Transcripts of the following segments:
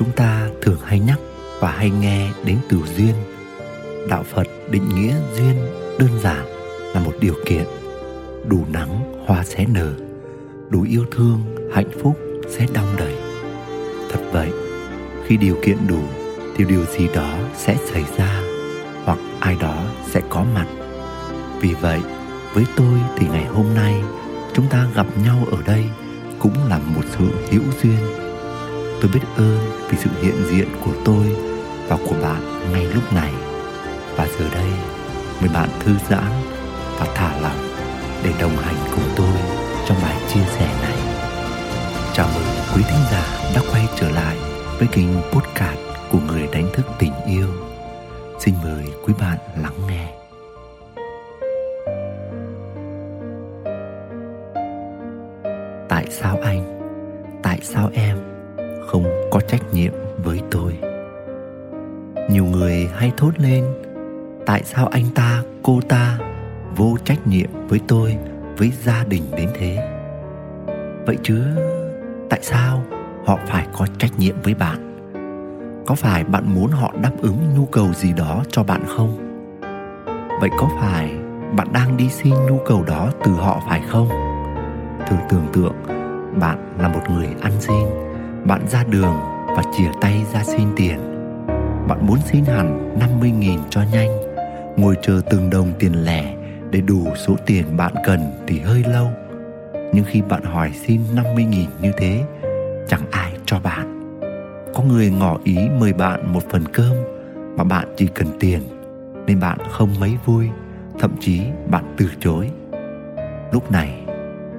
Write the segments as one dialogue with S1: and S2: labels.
S1: chúng ta thường hay nhắc và hay nghe đến từ duyên. Đạo phật định nghĩa duyên đơn giản là một điều kiện. Đủ nắng, hoa sẽ nở. Đủ yêu thương, hạnh phúc sẽ đong đầy. Thật vậy, khi điều kiện đủ thì điều gì đó sẽ xảy ra hoặc ai đó sẽ có mặt. Vì vậy, với tôi thì ngày hôm nay, chúng ta gặp nhau ở đây cũng là một sự hữu duyên tôi biết ơn vì sự hiện diện của tôi và của bạn ngay lúc này. Và giờ đây, mời bạn thư giãn và thả lỏng để đồng hành cùng tôi trong bài chia sẻ này. Chào mừng quý thính giả đã quay trở lại với kênh podcast của người đánh thức tình yêu. Xin mời quý bạn lắng nghe. Tại sao anh? Tại sao em? Không có trách nhiệm với tôi. Nhiều người hay thốt lên, tại sao anh ta, cô ta vô trách nhiệm với tôi, với gia đình đến thế? Vậy chứ, tại sao họ phải có trách nhiệm với bạn? Có phải bạn muốn họ đáp ứng nhu cầu gì đó cho bạn không? Vậy có phải bạn đang đi xin nhu cầu đó từ họ phải không? Thử tưởng tượng bạn là một người ăn xin bạn ra đường và chìa tay ra xin tiền. Bạn muốn xin hẳn 50.000 cho nhanh, ngồi chờ từng đồng tiền lẻ để đủ số tiền bạn cần thì hơi lâu. Nhưng khi bạn hỏi xin 50.000 như thế, chẳng ai cho bạn. Có người ngỏ ý mời bạn một phần cơm, mà bạn chỉ cần tiền, nên bạn không mấy vui, thậm chí bạn từ chối. Lúc này,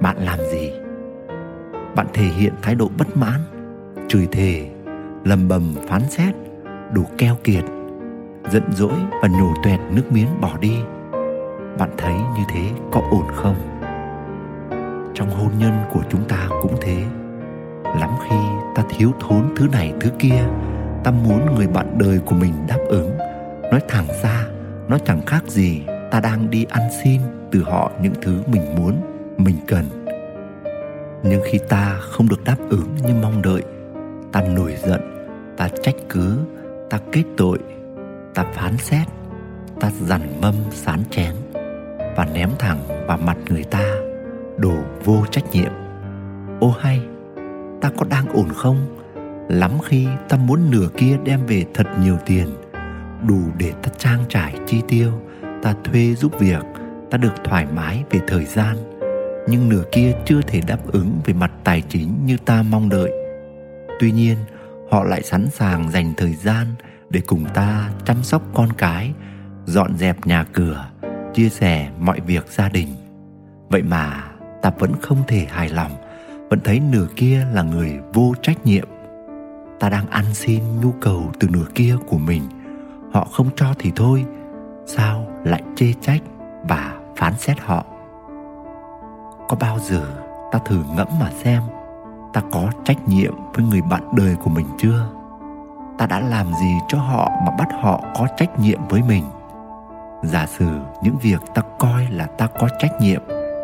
S1: bạn làm gì? Bạn thể hiện thái độ bất mãn chửi thề, lầm bầm phán xét, đủ keo kiệt, giận dỗi và nhổ toẹt nước miếng bỏ đi. Bạn thấy như thế có ổn không? Trong hôn nhân của chúng ta cũng thế. Lắm khi ta thiếu thốn thứ này thứ kia, ta muốn người bạn đời của mình đáp ứng. Nói thẳng ra, nó chẳng khác gì ta đang đi ăn xin từ họ những thứ mình muốn, mình cần. Nhưng khi ta không được đáp ứng như mong đợi ta nổi giận, ta trách cứ, ta kết tội, ta phán xét, ta dằn mâm, sán chén và ném thẳng vào mặt người ta đồ vô trách nhiệm. Ô hay, ta có đang ổn không? Lắm khi ta muốn nửa kia đem về thật nhiều tiền, đủ để ta trang trải chi tiêu, ta thuê giúp việc, ta được thoải mái về thời gian. Nhưng nửa kia chưa thể đáp ứng về mặt tài chính như ta mong đợi tuy nhiên, họ lại sẵn sàng dành thời gian để cùng ta chăm sóc con cái, dọn dẹp nhà cửa, chia sẻ mọi việc gia đình. Vậy mà ta vẫn không thể hài lòng, vẫn thấy nửa kia là người vô trách nhiệm. Ta đang ăn xin nhu cầu từ nửa kia của mình. Họ không cho thì thôi, sao lại chê trách và phán xét họ? Có bao giờ ta thử ngẫm mà xem? Ta có trách nhiệm với người bạn đời của mình chưa? Ta đã làm gì cho họ mà bắt họ có trách nhiệm với mình? Giả sử những việc ta coi là ta có trách nhiệm,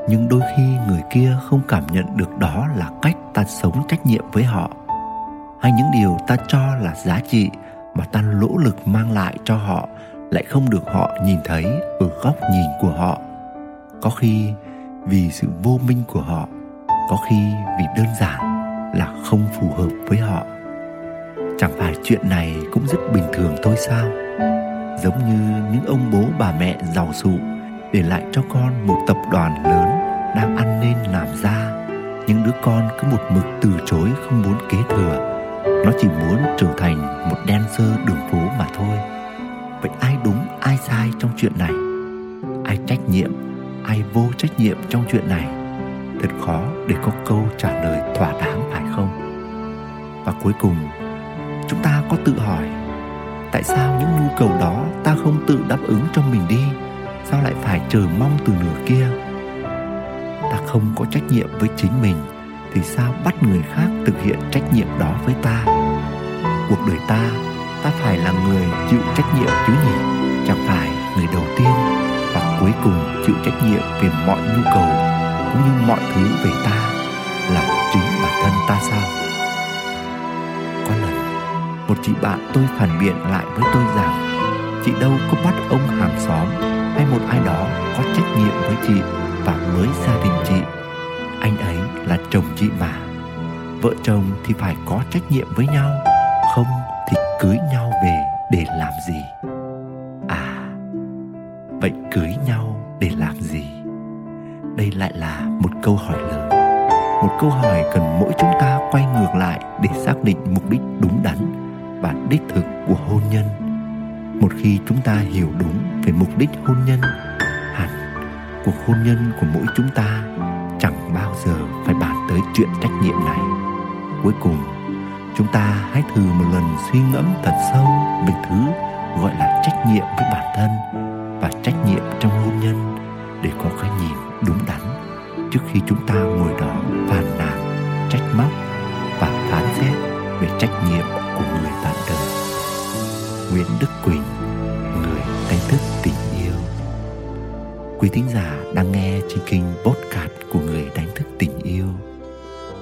S1: nhưng đôi khi người kia không cảm nhận được đó là cách ta sống trách nhiệm với họ, hay những điều ta cho là giá trị mà ta nỗ lực mang lại cho họ lại không được họ nhìn thấy ở góc nhìn của họ. Có khi vì sự vô minh của họ, có khi vì đơn giản là không phù hợp với họ. Chẳng phải chuyện này cũng rất bình thường thôi sao? Giống như những ông bố bà mẹ giàu sụ để lại cho con một tập đoàn lớn đang ăn nên làm ra. Những đứa con cứ một mực từ chối không muốn kế thừa. Nó chỉ muốn trở thành một dancer đường phố mà thôi. Vậy ai đúng, ai sai trong chuyện này? Ai trách nhiệm, ai vô trách nhiệm trong chuyện này? Thật khó để có câu trả lời thỏa đáng cuối cùng, chúng ta có tự hỏi, tại sao những nhu cầu đó ta không tự đáp ứng cho mình đi? Sao lại phải chờ mong từ nửa kia? Ta không có trách nhiệm với chính mình, thì sao bắt người khác thực hiện trách nhiệm đó với ta? Cuộc đời ta ta phải là người chịu trách nhiệm chứ nhỉ? Chẳng phải người đầu tiên và cuối cùng chịu trách nhiệm về mọi nhu cầu cũng như mọi thứ về ta là chính bản thân ta sao? Một chị bạn tôi phản biện lại với tôi rằng, chị đâu có bắt ông hàng xóm hay một ai đó có trách nhiệm với chị và với gia đình chị. Anh ấy là chồng chị mà. Vợ chồng thì phải có trách nhiệm với nhau, không thì cưới nhau về để làm gì? À vậy cưới nhau để làm gì? Đây lại là một câu hỏi lớn. Một câu hỏi cần mỗi chúng ta quay ngược lại để xác định mục đích đúng đắn bản đích thực của hôn nhân. Một khi chúng ta hiểu đúng về mục đích hôn nhân, hẳn cuộc hôn nhân của mỗi chúng ta chẳng bao giờ phải bàn tới chuyện trách nhiệm này. Cuối cùng, chúng ta hãy thử một lần suy ngẫm thật sâu về thứ gọi là trách nhiệm với bản thân và trách nhiệm trong hôn nhân để có cái nhìn đúng đắn trước khi chúng ta ngồi đó phàn nàn, trách móc và phán xét về trách nhiệm của người bạn đời. Nguyễn Đức Quỳnh, Người đánh thức tình yêu. Quý thính giả đang nghe trên kênh Podcast của Người đánh thức tình yêu.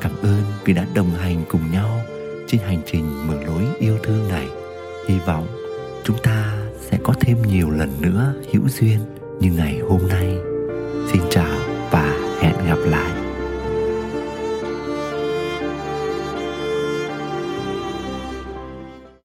S1: Cảm ơn vì đã đồng hành cùng nhau trên hành trình mở lối yêu thương này. Hy vọng chúng ta sẽ có thêm nhiều lần nữa hữu duyên như ngày hôm nay. Xin chào và hẹn gặp lại.